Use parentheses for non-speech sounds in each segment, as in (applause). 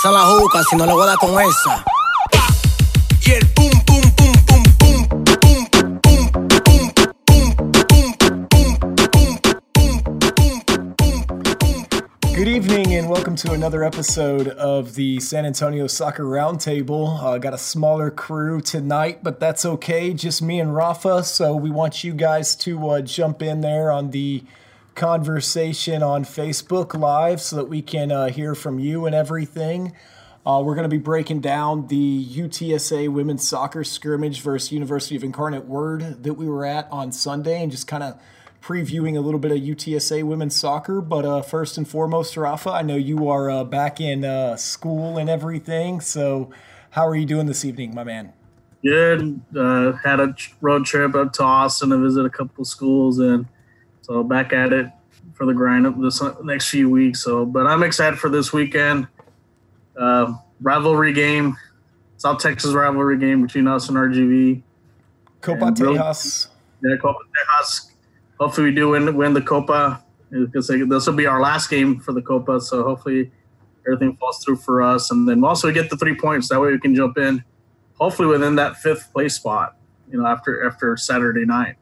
pasa la juca si no le voy a dar con esa. Y el pum pum pum pum pum pum pum pum pum Good evening and welcome to another episode of the San Antonio Soccer Roundtable. Uh, got a smaller crew tonight, but that's okay. Just me and Rafa. So we want you guys to uh, jump in there on the conversation on Facebook Live so that we can uh, hear from you and everything. Uh, we're going to be breaking down the UTSA women's soccer scrimmage versus University of Incarnate Word that we were at on Sunday and just kind of previewing a little bit of UTSA women's soccer. But uh, first and foremost, Rafa, I know you are uh, back in uh, school and everything. So, how are you doing this evening, my man? Good. Uh, had a road trip up to Austin to visit a couple schools, and so back at it for the grind up this next few weeks. So, but I'm excited for this weekend. Uh, rivalry game, South Texas rivalry game between us and RGV. Copa And really- Tejas. Yeah, Copa Tejas. Hopefully, we do win win the Copa because this will be our last game for the Copa. So hopefully, everything falls through for us, and then also we get the three points. That way, we can jump in, hopefully within that fifth place spot. You know, after after Saturday night.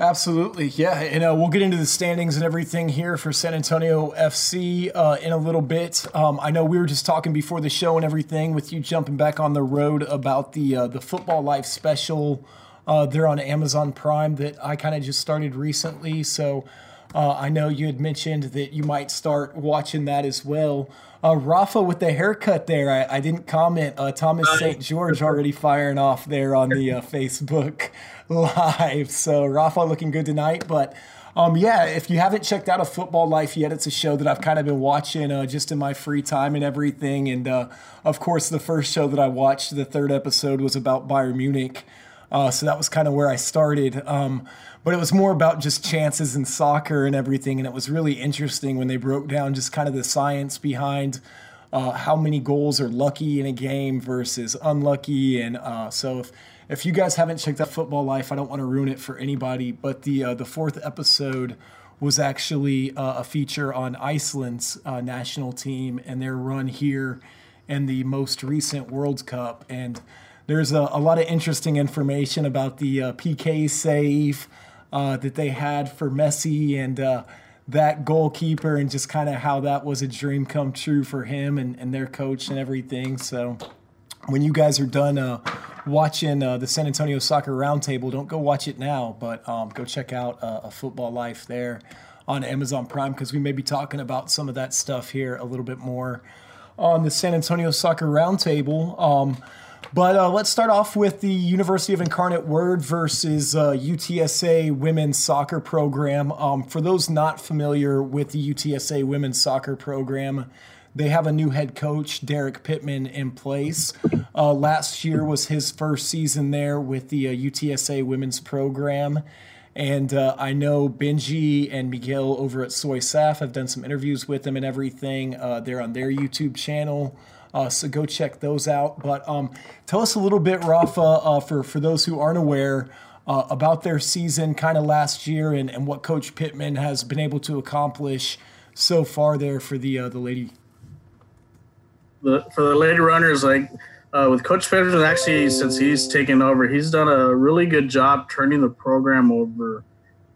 Absolutely, yeah. And uh, we'll get into the standings and everything here for San Antonio FC uh, in a little bit. Um, I know we were just talking before the show and everything with you jumping back on the road about the uh, the Football Life special uh, there on Amazon Prime that I kind of just started recently. So uh, I know you had mentioned that you might start watching that as well. Uh, Rafa with the haircut there, I, I didn't comment. Uh, Thomas St. George already firing off there on the uh, Facebook (laughs) Live. So Rafa looking good tonight. But um, yeah, if you haven't checked out a Football Life yet, it's a show that I've kind of been watching uh, just in my free time and everything. And uh, of course, the first show that I watched, the third episode, was about Bayern Munich. Uh, so that was kind of where I started. Um, but it was more about just chances in soccer and everything. And it was really interesting when they broke down just kind of the science behind uh, how many goals are lucky in a game versus unlucky. And uh, so if, if you guys haven't checked out Football Life, I don't want to ruin it for anybody. But the, uh, the fourth episode was actually uh, a feature on Iceland's uh, national team and their run here in the most recent World Cup. And there's a, a lot of interesting information about the uh, PK save uh, that they had for Messi and uh, that goalkeeper, and just kind of how that was a dream come true for him and, and their coach and everything. So, when you guys are done uh, watching uh, the San Antonio Soccer Roundtable, don't go watch it now, but um, go check out uh, a Football Life there on Amazon Prime because we may be talking about some of that stuff here a little bit more on the San Antonio Soccer Roundtable. Um, but uh, let's start off with the University of Incarnate Word versus uh, UTSA women's soccer program. Um, for those not familiar with the UTSA women's soccer program, they have a new head coach, Derek Pittman, in place. Uh, last year was his first season there with the uh, UTSA women's program. And uh, I know Benji and Miguel over at Soy Saf have done some interviews with them and everything. Uh, they're on their YouTube channel. Uh, so go check those out. But um, tell us a little bit, Rafa, uh, for, for those who aren't aware, uh, about their season kind of last year and, and what Coach Pittman has been able to accomplish so far there for the uh, the lady. the for the lady runners, like uh, with Coach Federer, actually since he's taken over, he's done a really good job turning the program over.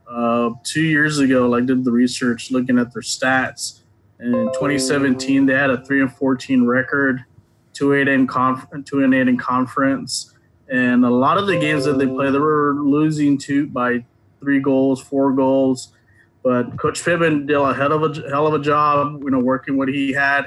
Uh, two years ago, like did the research looking at their stats. In 2017, they had a three and 14 record, two eight in conf- two and eight in conference, and a lot of the games that they play, they were losing to by three goals, four goals. But Coach Pittman did a hell of a hell of a job, you know, working what he had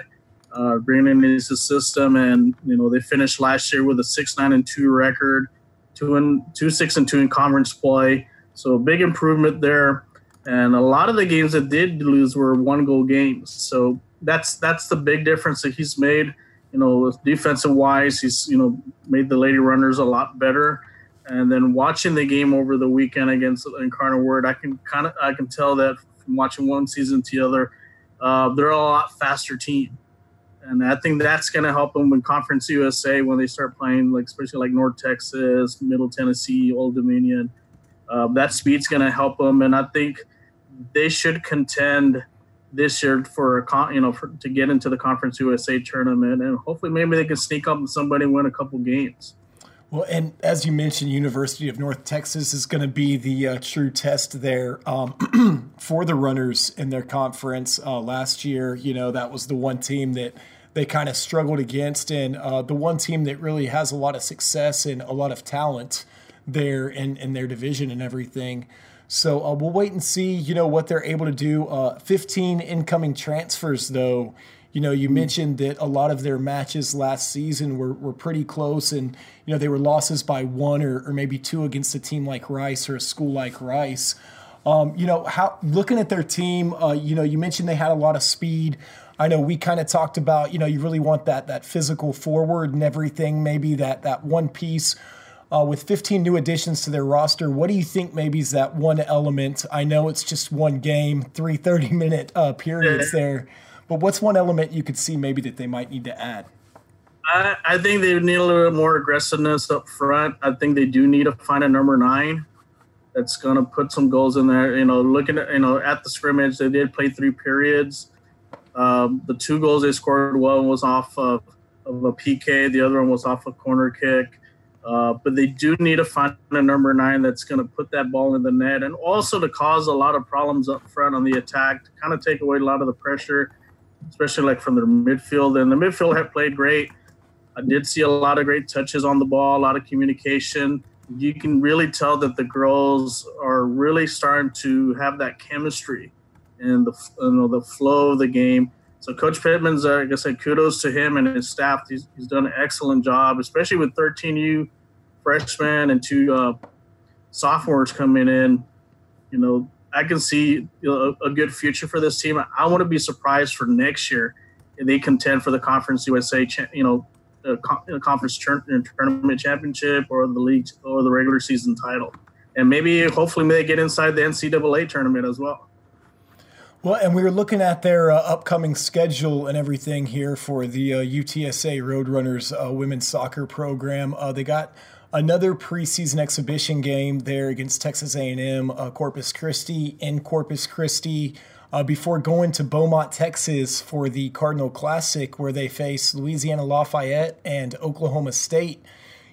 uh, bringing in his system, and you know they finished last year with a six nine and two record, two and two six and two in conference play. So a big improvement there, and a lot of the games that did lose were one goal games. So that's that's the big difference that he's made. You know, defensive wise, he's you know made the Lady Runners a lot better. And then watching the game over the weekend against Incarnate Word, I can kind of I can tell that from watching one season to the other, uh, they're a lot faster team and I think that's going to help them in Conference USA when they start playing, like especially like North Texas, Middle Tennessee, Old Dominion. Uh, that speed's going to help them, and I think they should contend this year for a con, you know, for, to get into the Conference USA tournament, and hopefully maybe they can sneak up and somebody win a couple games. Well, and as you mentioned, University of North Texas is going to be the uh, true test there um, (clears throat) for the runners in their conference. Uh, last year, you know, that was the one team that they kind of struggled against, and uh, the one team that really has a lot of success and a lot of talent there in, in their division and everything. So uh, we'll wait and see, you know, what they're able to do. Uh, 15 incoming transfers, though. You know, you mentioned that a lot of their matches last season were, were pretty close, and you know they were losses by one or, or maybe two against a team like Rice or a school like Rice. Um, you know, how looking at their team, uh, you know, you mentioned they had a lot of speed. I know we kind of talked about, you know, you really want that that physical forward and everything. Maybe that that one piece uh, with 15 new additions to their roster, what do you think maybe is that one element? I know it's just one game, three 30 minute uh, periods there, but what's one element you could see maybe that they might need to add? I, I think they need a little bit more aggressiveness up front. I think they do need to find a number nine that's going to put some goals in there. You know, looking at, you know, at the scrimmage, they did play three periods. Um, the two goals they scored, one was off of, of a PK, the other one was off a corner kick. Uh, but they do need to find a number nine that's going to put that ball in the net and also to cause a lot of problems up front on the attack to kind of take away a lot of the pressure, especially like from their midfield. And the midfield have played great. I did see a lot of great touches on the ball, a lot of communication. You can really tell that the girls are really starting to have that chemistry and the you know the flow of the game. So Coach Pittman's, uh, like I said, kudos to him and his staff. He's, he's done an excellent job, especially with 13U freshmen and two uh, sophomores coming in. You know, I can see you know, a, a, good future for this team. I, want to be surprised for next year if they contend for the Conference USA, you know, the conference tournament championship or the league or the regular season title, and maybe hopefully they get inside the NCAA tournament as well. Well, and we were looking at their uh, upcoming schedule and everything here for the uh, UTSA Roadrunners uh, women's soccer program. Uh, they got another preseason exhibition game there against Texas A&M, uh, Corpus Christi in Corpus Christi. Uh, before going to Beaumont, Texas for the Cardinal Classic, where they face Louisiana Lafayette and Oklahoma State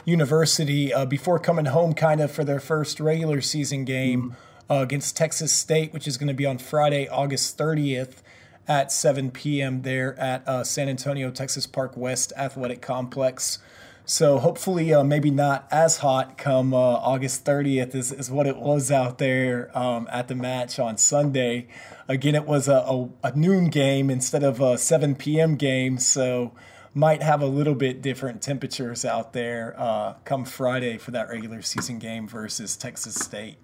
University before coming home kind of for their first regular season game. Mm-hmm uh, against Texas State, which is going to be on Friday, August 30th at 7 p.m. there at uh, San Antonio, Texas Park West Athletic Complex. So hopefully, uh, maybe not as hot come uh, August 30th is, is what it was out there um, at the match on Sunday. Again, it was a, a, a, noon game instead of a 7 p.m. game, so might have a little bit different temperatures out there uh, come Friday for that regular season game versus Texas State.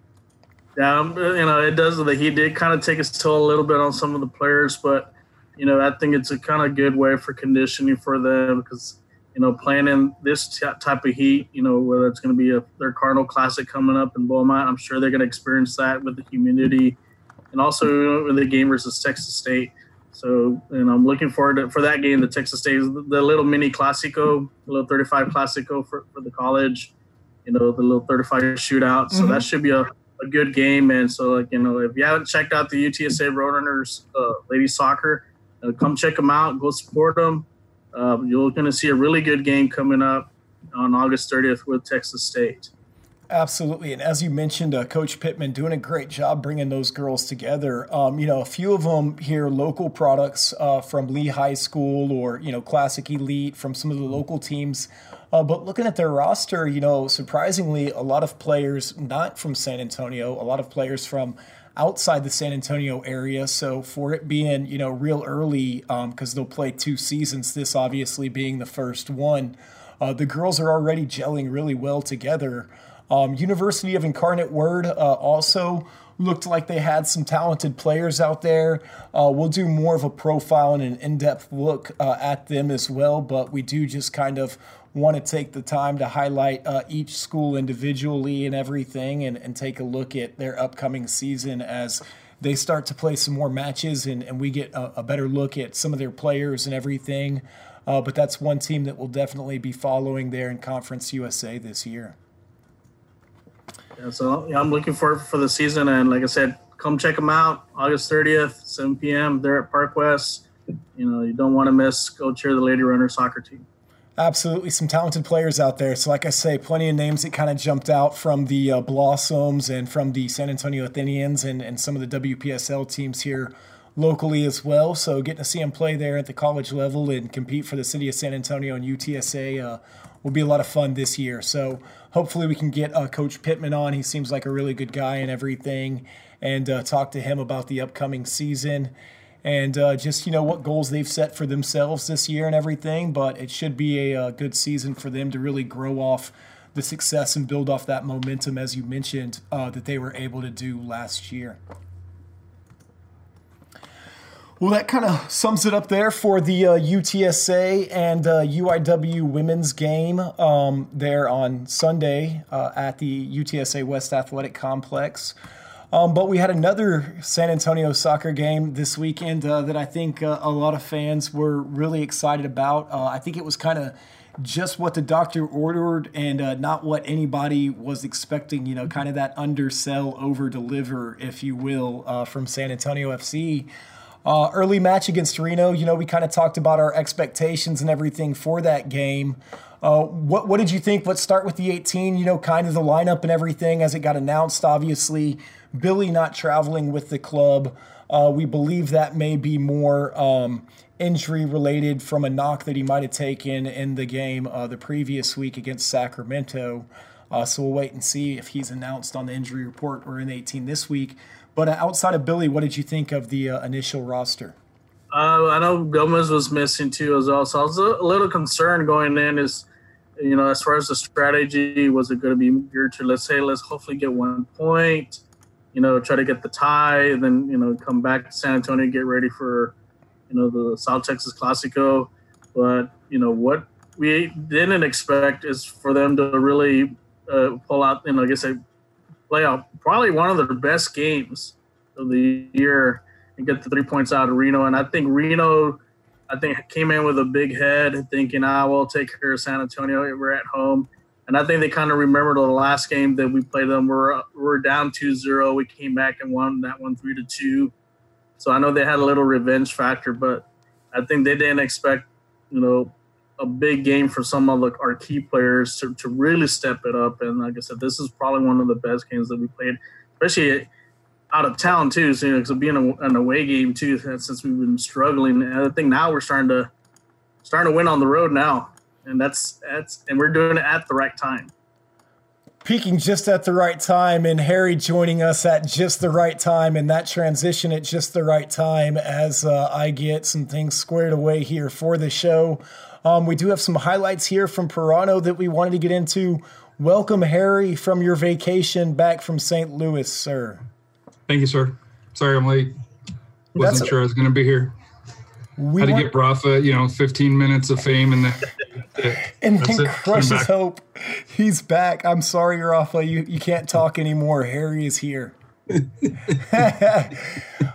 Yeah, um, you know, it does. That he did kind of take his toll a little bit on some of the players, but you know, I think it's a kind of good way for conditioning for them because you know, playing in this t- type of heat, you know, whether it's going to be a their Cardinal Classic coming up in Beaumont, I'm sure they're going to experience that with the humidity, and also you know, the game versus Texas State. So, and I'm looking forward to, for that game. The Texas State, the little mini Classico, the little 35 Classico for, for the college, you know, the little 35 shootout. So mm-hmm. that should be a a good game. And so, like you know, if you haven't checked out the UTSA Roadrunners uh, ladies soccer, uh, come check them out. Go support them. Uh, you're going to see a really good game coming up on August 30th with Texas State. Absolutely, and as you mentioned, uh, Coach Pittman doing a great job bringing those girls together. Um, you know, a few of them here, local products uh, from Lee High School or you know Classic Elite from some of the local teams. Uh, but looking at their roster, you know, surprisingly, a lot of players not from San Antonio, a lot of players from outside the San Antonio area. So for it being, you know, real early, because um, they'll play two seasons, this obviously being the first one, uh, the girls are already gelling really well together. Um, University of Incarnate Word uh, also looked like they had some talented players out there. Uh, we'll do more of a profile and an in depth look uh, at them as well, but we do just kind of want to take the time to highlight uh, each school individually and everything and, and take a look at their upcoming season as they start to play some more matches and, and we get a, a better look at some of their players and everything. Uh, but that's one team that will definitely be following there in Conference USA this year. Yeah, so yeah, I'm looking forward for the season, and like I said, come check them out. August 30th, 7 p.m. They're at Park West. You know, you don't want to miss. Go cheer the Lady Runner soccer team. Absolutely, some talented players out there. So, like I say, plenty of names that kind of jumped out from the uh, Blossoms and from the San Antonio Athenians and, and some of the WPSL teams here locally as well. So, getting to see them play there at the college level and compete for the city of San Antonio and UTSA uh, will be a lot of fun this year. So, hopefully, we can get uh, Coach Pittman on. He seems like a really good guy and everything, and uh, talk to him about the upcoming season and uh, just you know what goals they've set for themselves this year and everything. But it should be a, a, good season for them to really grow off the success and build off that momentum, as you mentioned, uh, that they were able to do last year. Well, that kind of sums it up there for the uh, UTSA and UIW uh, women's game um, there on Sunday uh, at the UTSA West Athletic Complex. Um, but we had another San Antonio soccer game this weekend uh, that I think uh, a lot of fans were really excited about. Uh, I think it was kind of just what the doctor ordered and uh, not what anybody was expecting, you know, kind of that undersell, over deliver, if you will, uh, from San Antonio FC. Uh, early match against Reno, you know, we kind of talked about our expectations and everything for that game. Uh, what what did you think? Let's start with the 18. You know, kind of the lineup and everything as it got announced. Obviously, Billy not traveling with the club. Uh, we believe that may be more um, injury related from a knock that he might have taken in the game uh, the previous week against Sacramento. Uh, so we'll wait and see if he's announced on the injury report or in 18 this week. But uh, outside of Billy, what did you think of the uh, initial roster? Uh, I know Gomez was missing too as well, so I was a little concerned going in. Is you know, as far as the strategy, was it going to be geared to let's say let's hopefully get one point, you know, try to get the tie, and then you know come back to San Antonio, get ready for you know the South Texas Classico. But you know what we didn't expect is for them to really uh, pull out, you know, I said, play out probably one of their best games of the year and get the three points out of Reno. And I think Reno, I think came in with a big head, thinking, "I ah, will take care of San Antonio. We're at home." And I think they kind of remembered the last game that we played them. We're we're down 2-0. We came back and won that one three to two. So I know they had a little revenge factor, but I think they didn't expect, you know, a big game for some of our key players to, to really step it up. And like I said, this is probably one of the best games that we played, especially out of town too. So, you know, cause being a, an away game too, since we've been struggling. And I think now we're starting to starting to win on the road now, and that's that's and we're doing it at the right time. Peaking just at the right time, and Harry joining us at just the right time, and that transition at just the right time as uh, I get some things squared away here for the show. Um, we do have some highlights here from Parano that we wanted to get into. Welcome, Harry, from your vacation back from St. Louis, sir. Thank you, sir. Sorry I'm late. Wasn't That's sure I was going to be here. We Had to get Brafa, you know, 15 minutes of fame and then, (laughs) and then crushes hope. He's back. I'm sorry, Rafa. You, you can't talk anymore. Harry is here. (laughs)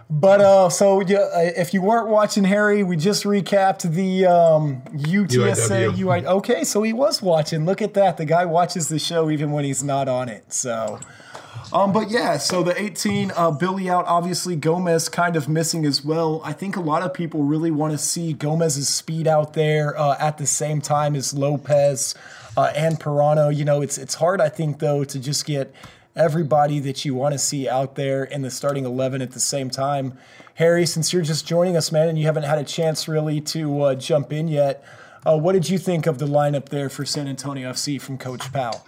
but uh, so yeah, uh, if you weren't watching Harry, we just recapped the um, UTSA UI. Okay, so he was watching. Look at that. The guy watches the show even when he's not on it. So um, but yeah, so the 18, uh, Billy out, obviously Gomez kind of missing as well. I think a lot of people really want to see Gomez's speed out there uh, at the same time as Lopez uh, and Parano. You know, it's it's hard, I think, though, to just get everybody that you want to see out there in the starting 11 at the same time. Harry, since you're just joining us, man, and you haven't had a chance really to uh, jump in yet, uh, what did you think of the lineup there for San Antonio FC from Coach Powell?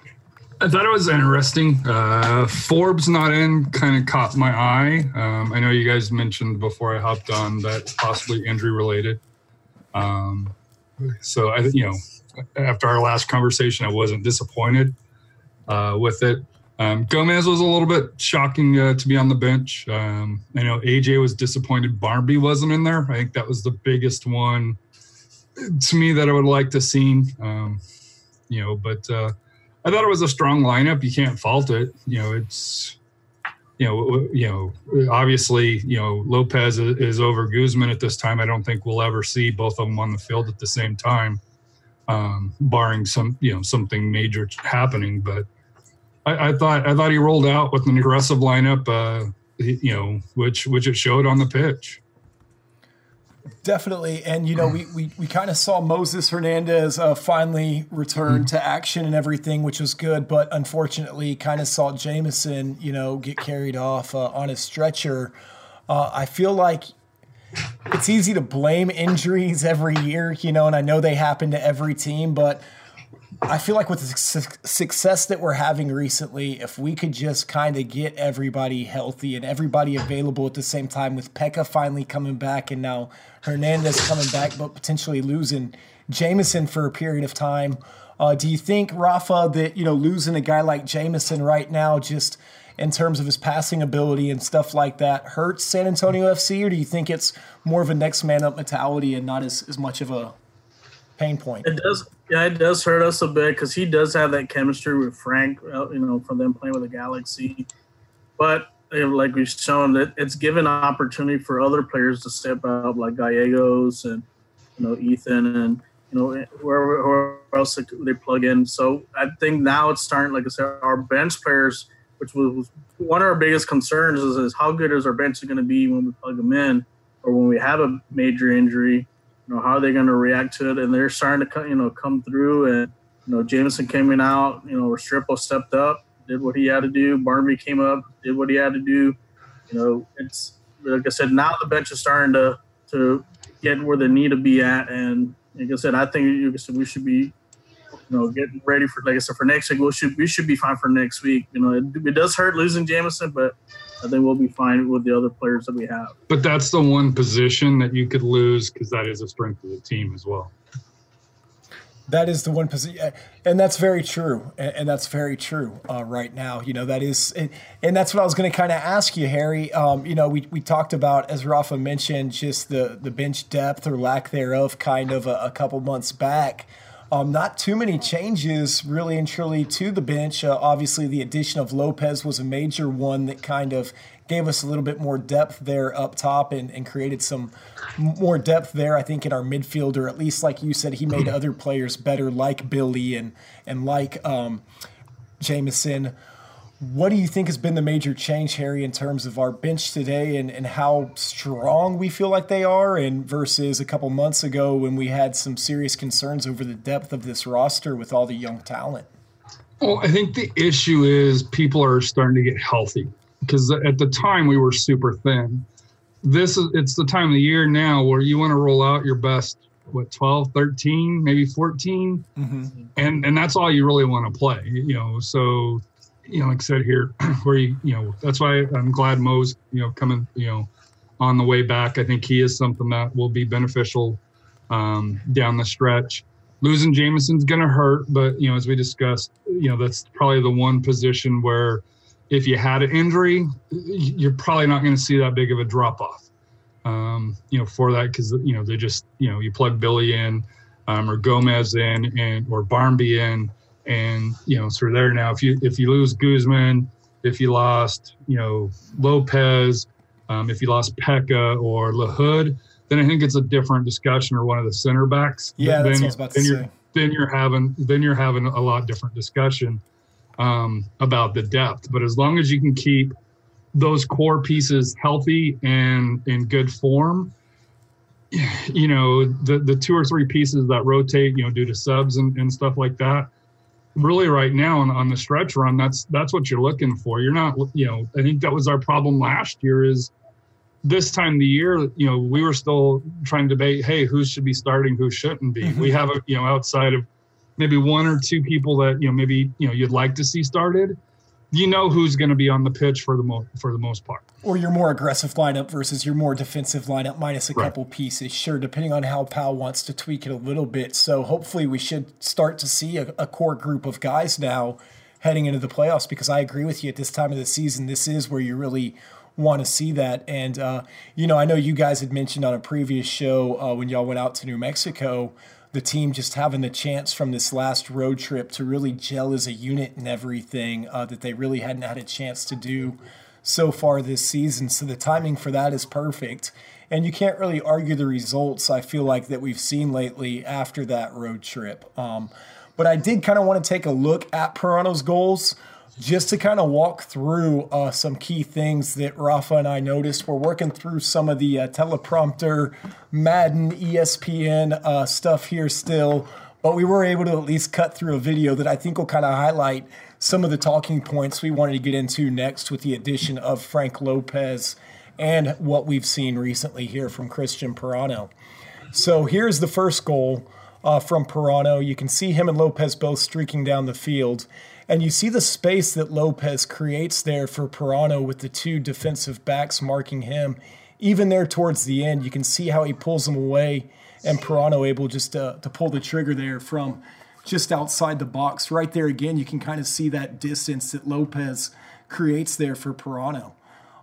I thought it was interesting. Uh, Forbes not in kind of caught my eye. Um, I know you guys mentioned before I hopped on that possibly injury related. Um, so I, you know, after our last conversation, I wasn't disappointed uh, with it. Um, Gomez was a little bit shocking uh, to be on the bench. Um, I know AJ was disappointed Barmby wasn't in there. I think that was the biggest one to me that I would like to see. Um, you know, but uh, I thought it was a strong lineup. You can't fault it. You know, it's you know, you know, obviously, you know, Lopez is over Guzman at this time. I don't think we'll ever see both of them on the field at the same time, um, barring some, you know, something major happening. But I, I, thought I thought he rolled out with an aggressive lineup. Uh, you know, which which it showed on the pitch. Definitely, and you know, we we, we kind of saw Moses Hernandez uh, finally return mm-hmm. to action and everything, which was good. But unfortunately, kind of saw Jameson, you know, get carried off uh, on a stretcher. Uh, I feel like it's easy to blame injuries (laughs) every year, you know, and I know they happen to every team, but I feel like with the su- success that we're having recently, if we could just kind of get everybody healthy and everybody available at the same time, with Pekka finally coming back and now Hernandez coming back, but potentially losing Jameson for a period of time. Uh, do you think, Rafa, that you know losing a guy like Jameson right now, just in terms of his passing ability and stuff like that, hurts San Antonio FC, or do you think it's more of a next man up mentality and not as, as much of a pain point? It does yeah, it does hurt us a bit because he does have that chemistry with Frank, you know, from them playing with the Galaxy. But like we've shown, that it's given opportunity for other players to step up, like Gallegos and you know Ethan and you know whoever, whoever else they plug in. So I think now it's starting. Like I said, our bench players, which was one of our biggest concerns, is, is how good is our bench going to be when we plug them in, or when we have a major injury you know, how are they going to react to it? And they're starting to, you know, come through. And you know, Jameson came in out. You know, Restrepo stepped up, did what he had to do. Barmby came up, did what he had to do. You know, it's like I said. Now the bench is starting to to get where they need to be at. And like I said, I think said, we should be you know, getting ready for, like I said, for next week. We should we should be fine for next week. You know, it, it does hurt losing Jameson, but I think we'll be fine with the other players that we have. But that's the one position that you could lose because that is a strength of the team as well. That is the one position, and that's very true, and, that's very true uh, right now. You know that is, and, and that's what I was going to kind of ask you, Harry. Um, you know, we, we talked about as Rafa mentioned, just the the bench depth or lack thereof, kind of a, a couple months back. Um, not too many changes, really and truly, to the bench. Uh, obviously, the addition of Lopez was a major one that kind of gave us a little bit more depth there up top and, and created some more depth there, I think, in our midfield, or at least, like you said, he made other players better, like Billy and, and like um, Jameson. What do you think has been the major change, Harry, in terms of our bench today and, and how strong we feel like they are, and versus a couple months ago when we had some serious concerns over the depth of this roster with all the young talent? Well, I think the issue is people are starting to get healthy because at the time we were super thin. This is it's the time of the year now where you want to roll out your best what 12 13 maybe 14 mm-hmm. and and that's all you really want to play you know so you know, like I said here, (clears throat) where you, you know, that's why I'm glad Mo's, you know, coming, you know, on the way back. I think he is something that will be beneficial um, down the stretch. Losing Jameson's going to hurt, but you know, as we discussed, you know, that's probably the one position where if you had an injury, you're probably not going to see that big of a drop off. Um, you know, for that because you know they just you know you plug Billy in um, or Gomez in and or Barmby in and you know, of there now. If you if you lose Guzman, if you lost, you know, Lopez, um, if you lost Pekka or Lahoud, then I think it's a different discussion or one of the center backs. Yeah, then, that's what I was about to then say. You're, then you're having then you're having a lot different discussion um, about the depth. But as long as you can keep those core pieces healthy and in good form, you know, the the two or three pieces that rotate, you know, due to subs and, and stuff like that, really right now on, on the stretch run, that's that's what you're looking for. You're not, you know, I think that was our problem last year is this time of the year, you know, we were still trying to debate, hey, who should be starting, who shouldn't be. Mm-hmm. We have, a, you know, outside of maybe one or two people that, you know, maybe, you know, you'd like to see started you know who's going to be on the pitch for the mo- for the most part. Or your more aggressive lineup versus your more defensive lineup minus a right. couple pieces. Sure, depending on how Powell wants to tweak it a little bit. So hopefully we should start to see a, a core group of guys now heading into the playoffs because I agree with you at this time of the season. This is where you really want to see that. And, uh, you know, I know you guys had mentioned on a previous show uh, when y'all went out to New Mexico the team just having the chance from this last road trip to really gel as a unit and everything uh, that they really hadn't had a chance to do so far this season. So the timing for that is perfect. And you can't really argue the results, I feel like, that we've seen lately after that road trip. Um, but I did kind of want to take a look at Parano's goals. Just to kind of walk through uh, some key things that Rafa and I noticed. We're working through some of the uh, teleprompter, Madden, ESPN uh, stuff here still, but we were able to at least cut through a video that I think will kind of highlight some of the talking points we wanted to get into next with the addition of Frank Lopez and what we've seen recently here from Christian Parano. So here's the first goal uh, from Parano. You can see him and Lopez both streaking down the field. And you see the space that Lopez creates there for Parano with the two defensive backs marking him. Even there towards the end, you can see how he pulls them away, and Parano able just to, to pull the trigger there from just outside the box. Right there again, you can kind of see that distance that Lopez creates there for Parano.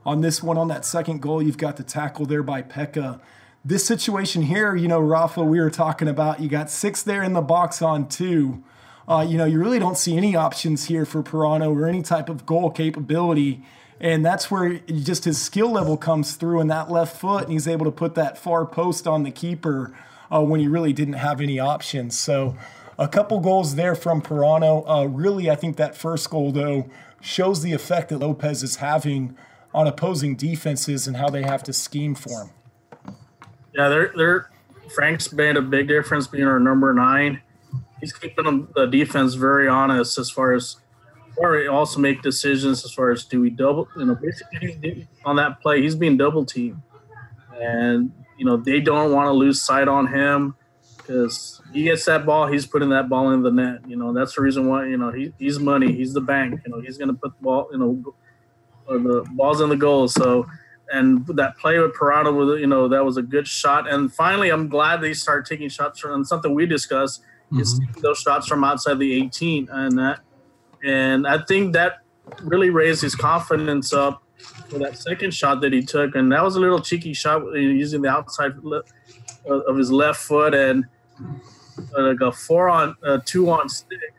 On this one, on that second goal, you've got the tackle there by Pekka. This situation here, you know, Rafa, we were talking about, you got six there in the box on two. Uh, you know, you really don't see any options here for Parano or any type of goal capability. And that's where just his skill level comes through in that left foot, and he's able to put that far post on the keeper uh, when he really didn't have any options. So, a couple goals there from Parano. Uh, really, I think that first goal, though, shows the effect that Lopez is having on opposing defenses and how they have to scheme for him. Yeah, they're they're Frank's made a big difference being our number nine. He's keeping the defense very honest as far as, or also make decisions as far as do we double, you know, basically on that play he's being double teamed, and you know they don't want to lose sight on him because he gets that ball, he's putting that ball in the net. You know that's the reason why you know he, he's money, he's the bank. You know he's going to put the ball, you know, the balls in the goal. So and that play with Parano, with you know, that was a good shot. And finally, I'm glad they start taking shots from something we discussed mm-hmm. those shots from outside the 18, and that, and I think that really raised his confidence up for that second shot that he took, and that was a little cheeky shot using the outside of his left foot and like a four on uh, two on stick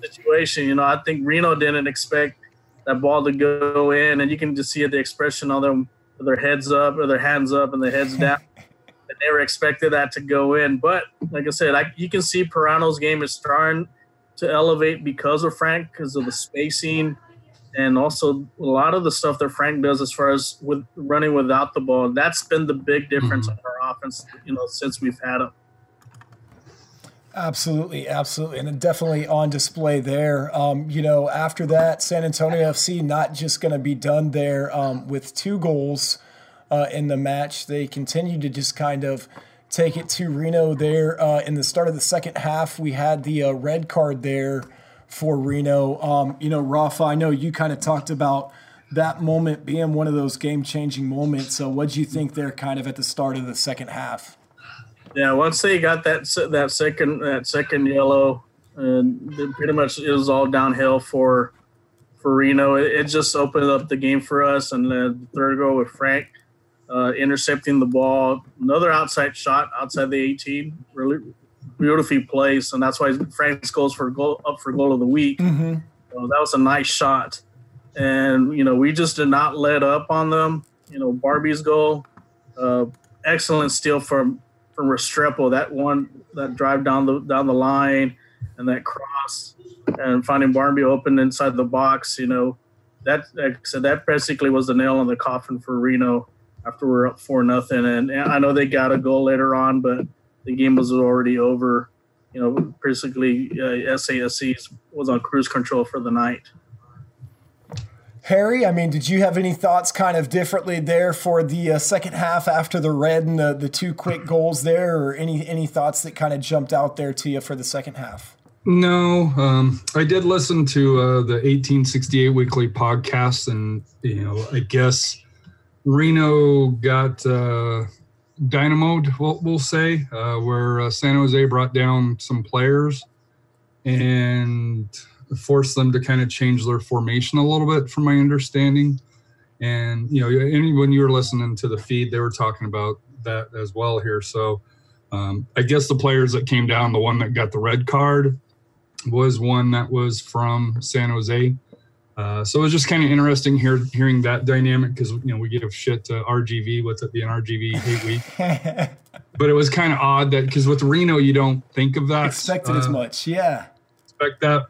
situation. You know, I think Reno didn't expect that ball to go in, and you can just see the expression on them their heads up or their hands up and their heads down. Never expected that to go in. But like I said, I, you can see Parano's game is starting to elevate because of Frank, because of the spacing, and also a lot of the stuff that Frank does as far as with running without the ball. That's been the big difference mm-hmm. in our offense, you know, since we've had him. Absolutely, absolutely, and definitely on display there. Um, you know, after that, San Antonio FC not just going to be done there um, with two goals uh, in the match. They continued to just kind of take it to Reno there uh, in the start of the second half. We had the uh, red card there for Reno. Um, you know, Rafa, I know you kind of talked about that moment being one of those game changing moments. So, what do you think there, kind of at the start of the second half? Yeah, once they got that that second that second yellow, and pretty much it was all downhill for for Reno. It, it just opened up the game for us, and the third goal with Frank uh, intercepting the ball, another outside shot outside the 18, really beautifully placed, and that's why Frank's goes for goal up for goal of the week. Mm-hmm. So that was a nice shot, and you know we just did not let up on them. You know Barmby's goal, uh, excellent steal from from Restrepo, that one that drive down the down the line and that cross and finding Barmby open inside the box, you know, that like I said, that basically was the nail on the coffin for Reno after we're up four nothing. And I know they got a goal later on, but the game was already over. You know, basically uh, SAFC was on cruise control for the night. Harry, I mean, did you have any thoughts kind of differently there for the uh, second half after the red and the, the two quick goals there, or any any thoughts that kind of jumped out there to you for the second half? No, um, I did listen to uh, the 1868 weekly podcast, and you know, I guess Reno got uh, dynamoed, we'll, we'll say, uh, where uh, San Jose brought down some players, and forced them to kind of change their formation a little bit, from my understanding. And you know, when you were listening to the feed, they were talking about that as well here. So um, I guess the players that came down, the one that got the red card was one that was from San Jose. Uh, so it was just kind of interesting here hearing that dynamic because you know we give shit to RGV What's it being RGV hate week, (laughs) but it was kind of odd that because with Reno you don't think of that expected uh, as much, yeah. Expect that,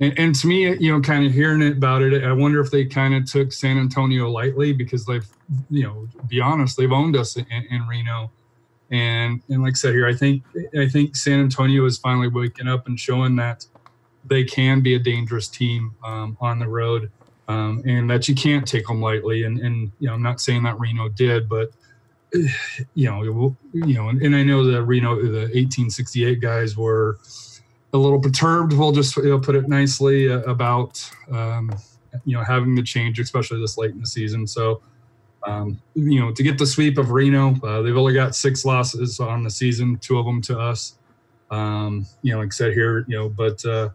and, and to me, you know, kind of hearing it about it, I wonder if they kind of took San Antonio lightly because they've, you know, be honest, they've owned us in, in Reno. And and like I said here, I think I think San Antonio is finally waking up and showing that they can be a dangerous team um, on the road, um, and that you can't take them lightly. And and you know, I'm not saying that Reno did, but (sighs) you know, you know, and, and I know the Reno, the 1868 guys were a little perturbed. We'll just you know, put it nicely uh, about um, you know having the change, especially this late in the season. So. Um, you know, to get the sweep of Reno, uh, they've only got six losses on the season, two of them to us. Um, you know, like I said here, you know, but uh,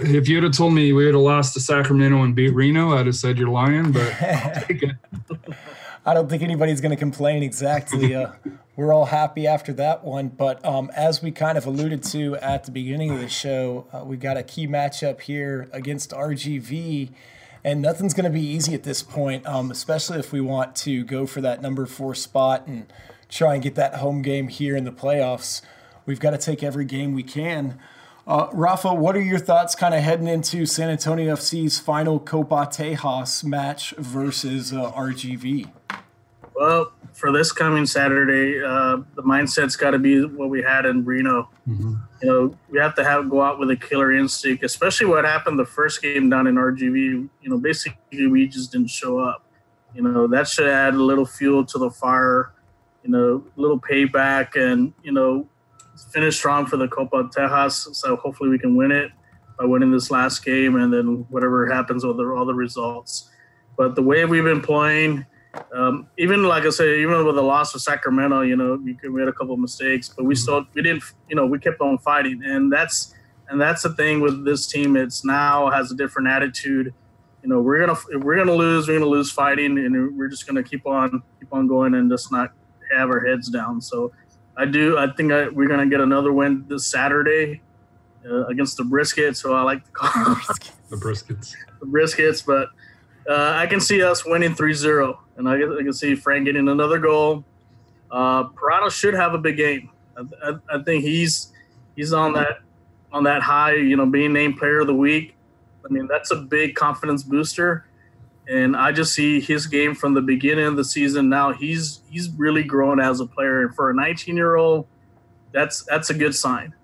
if you'd have told me we would have lost to Sacramento and beat Reno, I'd have said you're lying, but (laughs) I'll take it. I don't think anybody's going to complain exactly. Uh, (laughs) we're all happy after that one. But um, as we kind of alluded to at the beginning of the show, uh, we've got a key matchup here against RGV. And nothing's going to be easy at this point, um, especially if we want to go for that number four spot and try and get that home game here in the playoffs. We've got to take every game we can. Uh, Rafa, what are your thoughts kind of heading into San Antonio FC's final Copa Tejas match versus uh, RGV? Well, for this coming Saturday, uh, the mindset's got to be what we had in Reno. Mm-hmm. You know, we have to have go out with a killer instinct, especially what happened the first game down in RGV. You know, basically we just didn't show up. You know, that should add a little fuel to the fire. You know, a little payback, and you know, finish strong for the Copa Tejas. So hopefully we can win it by winning this last game, and then whatever happens with the, all the results. But the way we've been playing um, even like I say, even with the loss of Sacramento, you know, we made a couple of mistakes, but we mm-hmm. still we didn't, you know, we kept on fighting, and that's and that's the thing with this team. It's now has a different attitude. You know, we're gonna we're gonna lose, we're gonna lose fighting, and we're just gonna keep on keep on going and just not have our heads down. So, I do. I think I, we're gonna get another win this Saturday uh, against the Briskets. So I like to call the Briskets. (laughs) The Briskets, but uh, I can see us winning 3-0 and I, I can see Frank getting another goal. Uh, Parano should have a big game. I, I, I, think he's he's on that on that high. You know, being named Player of the Week. I mean, that's a big confidence booster. And I just see his game from the beginning of the season. Now he's he's really grown as a player, and for a 19 year old, that's that's a good sign.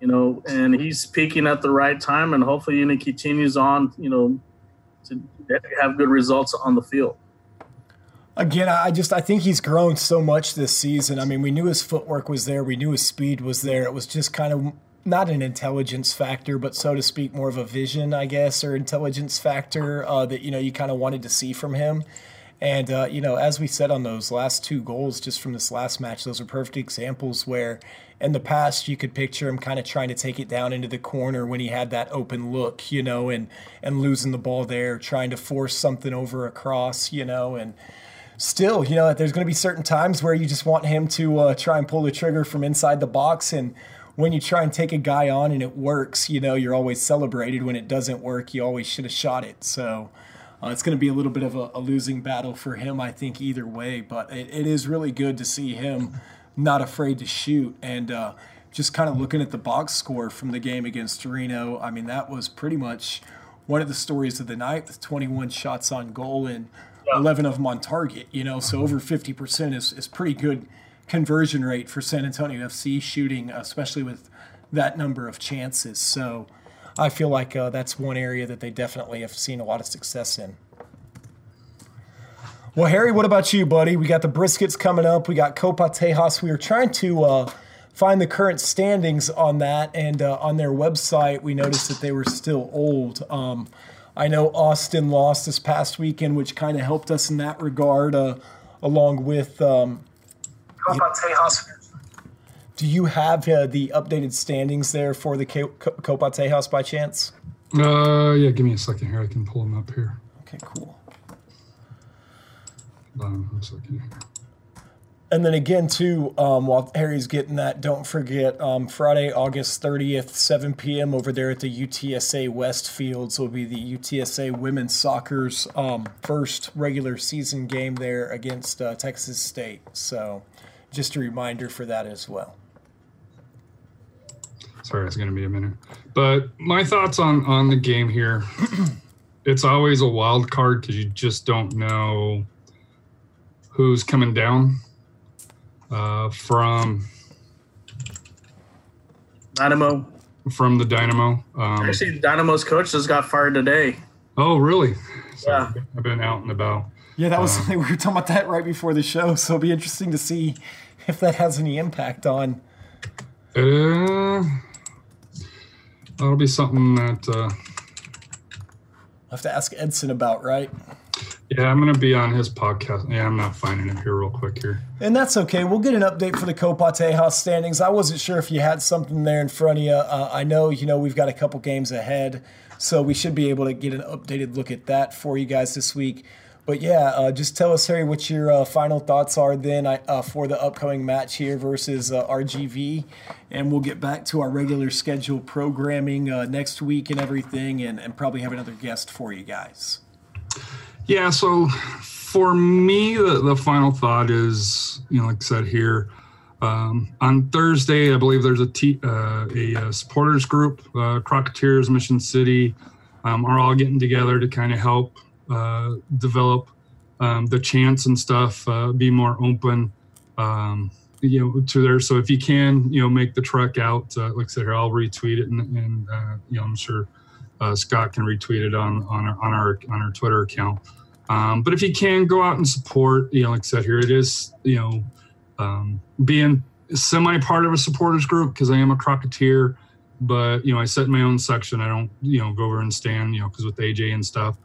You know, and he's peaking at the right time, and hopefully, he continues on. You know, to have good results on the field. Again, I just I think he's grown so much this season. I mean, we knew his footwork was there, we knew his speed was there. It was just kind of not an intelligence factor, but so to speak, more of a vision, I guess, or intelligence factor uh, that you know you kind of wanted to see from him. And uh, you know, as we said on those last two goals, just from this last match, those are perfect examples where, in the past, you could picture him kind of trying to take it down into the corner when he had that open look, you know, and and losing the ball there, trying to force something over across, you know, and still, you know, there's going to be certain times where you just want him to uh, try and pull the trigger from inside the box. And when you try and take a guy on and it works, you know, you're always celebrated. When it doesn't work, you always should have shot it. So uh, it's going to be a little bit of a, a, losing battle for him, I think, either way. But it, it is really good to see him not afraid to shoot. And uh, just kind of looking at the box score from the game against Torino, I mean, that was pretty much one of the stories of the night with 21 shots on goal and 11 of them on target, you know, so over 50% is, is pretty good conversion rate for San Antonio FC shooting, especially with that number of chances. So I feel like uh, that's one area that they definitely have seen a lot of success in. Well, Harry, what about you, buddy? We got the briskets coming up. We got Copa Tejas. We are trying to uh, find the current standings on that, and uh, on their website, we noticed that they were still old. Um, I know Austin lost this past weekend, which kind of helped us in that regard, uh, along with. Um, do you have uh, the updated standings there for the Copa Tejas by chance? Uh, yeah, give me a second here. I can pull them up here. Okay, cool. Um, a second here. And then again, too, um, while Harry's getting that, don't forget um, Friday, August 30th, 7 p.m. over there at the UTSA West Fields will be the UTSA women's soccer's um, first regular season game there against uh, Texas State. So just a reminder for that as well. Sorry, it's going to be a minute. But my thoughts on on the game here. (clears throat) it's always a wild card because you just don't know who's coming down uh, from Dynamo. from the Dynamo. Um, Actually, Dynamo's coach just got fired today. oh, really? Yeah. I've been out and about. Yeah, that was (laughs) something we were talking about that right before the show, so it'll be interesting to see if that has any impact on. Uh, that'll be something that. Uh, I'll have to ask Edson about, right? yeah, I'm going to be on his podcast. Yeah, I'm not finding it here real quick here. And that's okay. We'll get an update for the Copa Tejas standings. I wasn't sure if you had something there in front of you. Uh, I know, you know, we've got a couple games ahead, so we should be able to get an updated look at that for you guys this week. But yeah, uh, just tell us, Harry, what your uh, final thoughts are then uh, for the upcoming match here versus uh, RGV. And we'll get back to our regular scheduled programming uh, next week and everything, and, and probably have another guest for you guys. Yeah, so for me, the, the final thought is, you know, like I said here, um, on Thursday, I believe there's a, t- uh, a, supporters group, uh, Crocketeers, Mission City, um, are all getting together to kind of help develop um, the chants and stuff, uh, be more open, um, you know, to there. So if you can, you know, make the trek out, uh, like I said here, I'll retweet it, and, and uh, you know, I'm sure uh, Scott can retweet it on on our on our, on our Twitter account. Um, but if you can go out and support, you know, like I said here, it is, you know, um, being semi part of a supporters group because I am a Crocketeer, but you know, I set my own section. I don't, you know, go over and stand, you know, because with AJ and stuff.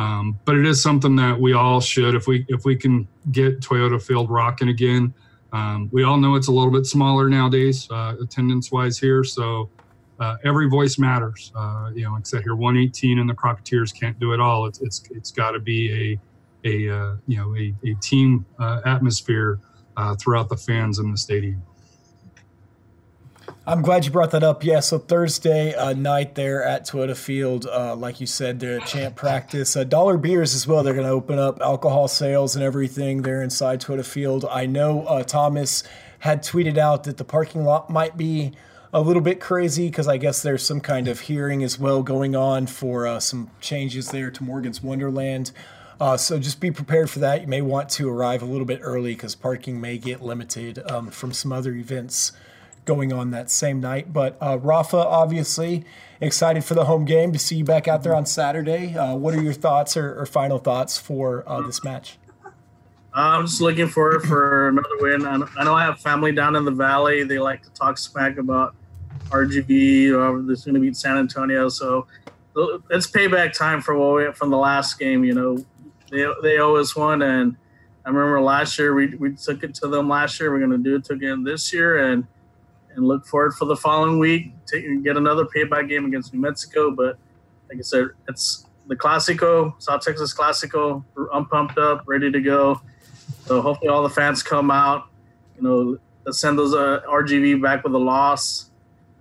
Um, but it is something that we all should, if we if we can get Toyota Field rocking again. Um, we all know it's a little bit smaller nowadays, uh, attendance wise here. So uh, every voice matters. Uh, you know, like I said here, 118 and the Crocketeers can't do it all. It's it's it's got to be a a uh, you know a, a team uh, atmosphere uh, throughout the fans in the stadium. I'm glad you brought that up. Yeah, so Thursday uh, night there at Toyota Field, uh, like you said, they're at champ practice. Uh, Dollar Beers as well. They're going to open up alcohol sales and everything there inside Toyota Field. I know uh, Thomas had tweeted out that the parking lot might be a little bit crazy because I guess there's some kind of hearing as well going on for uh, some changes there to Morgan's Wonderland. Uh, so just be prepared for that. You may want to arrive a little bit early because parking may get limited um, from some other events going on that same night. But uh, Rafa, obviously, excited for the home game to see you back out there on Saturday. Uh, what are your thoughts or, or final thoughts for uh, this match? I'm just looking forward for another win. I know I have family down in the valley. They like to talk smack about RGV or this going to beat San Antonio. So it's payback time for what we, from the last game. You know, they, they owe us one, and I remember last year we, we took it to them last year. We're going to do it again this year, and and look forward for the following week to get another payback game against New Mexico. But like I said, it's the Classico, South Texas Classico. I'm pumped up, ready to go. So hopefully all the fans come out. You know, send those uh, RGV back with a loss.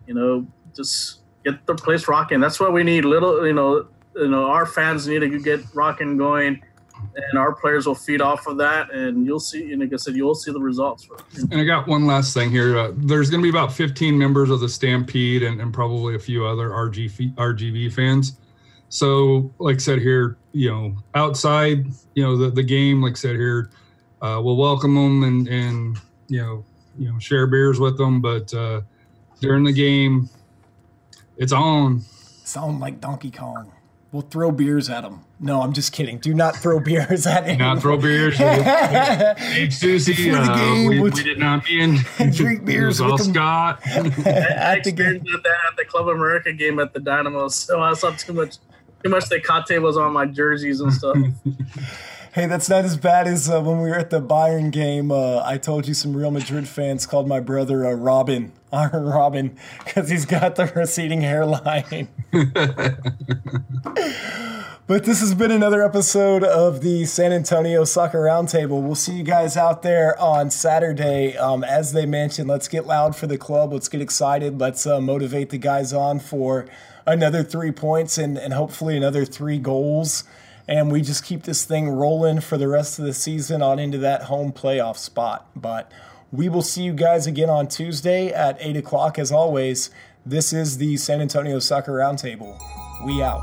You know, just get the place rocking. That's what we need. Little, you know, you know, our fans need to get rocking going, and our players will feed off of that. And you'll see. And like I said, you'll see the results. For And I got one last thing here. Uh, there's going to be about 15 members of the Stampede and, and probably a few other RGV, RGV fans. So, like I said here, you know, outside, you know, the, the game, like I said here, uh, we'll welcome them and, and, you know, you know, share beers with them. But uh, during the game, it's on. Sound like Donkey Kong. We'll throw beers at them. No, I'm just kidding. Do not throw (laughs) beers at him. Not throw beers. (laughs) Hey, Susie, the uh, game, we, we'll did not be in. (laughs) drink beers It was all with them. Scott. I at the experienced that at the Club America game at the Dynamo. So I saw too much, too much Tecate was on my jerseys and stuff. Hey, that's not as bad as uh, when we were at the Bayern game. Uh, I told you some Real Madrid fans called my brother uh, Robin, Iron (laughs) Robin, because he's got the receding hairline. (laughs) but this has been another episode of the San Antonio Soccer Roundtable. We'll see you guys out there on Saturday. Um, as they mentioned, let's get loud for the club. Let's get excited. Let's uh, motivate the guys on for another three points and, and hopefully another three goals and we just keep this thing rolling for the rest of the season on into that home playoff spot. But we will see you guys again on Tuesday at 8 o'clock, as always. This is the San Antonio Soccer Roundtable. We out.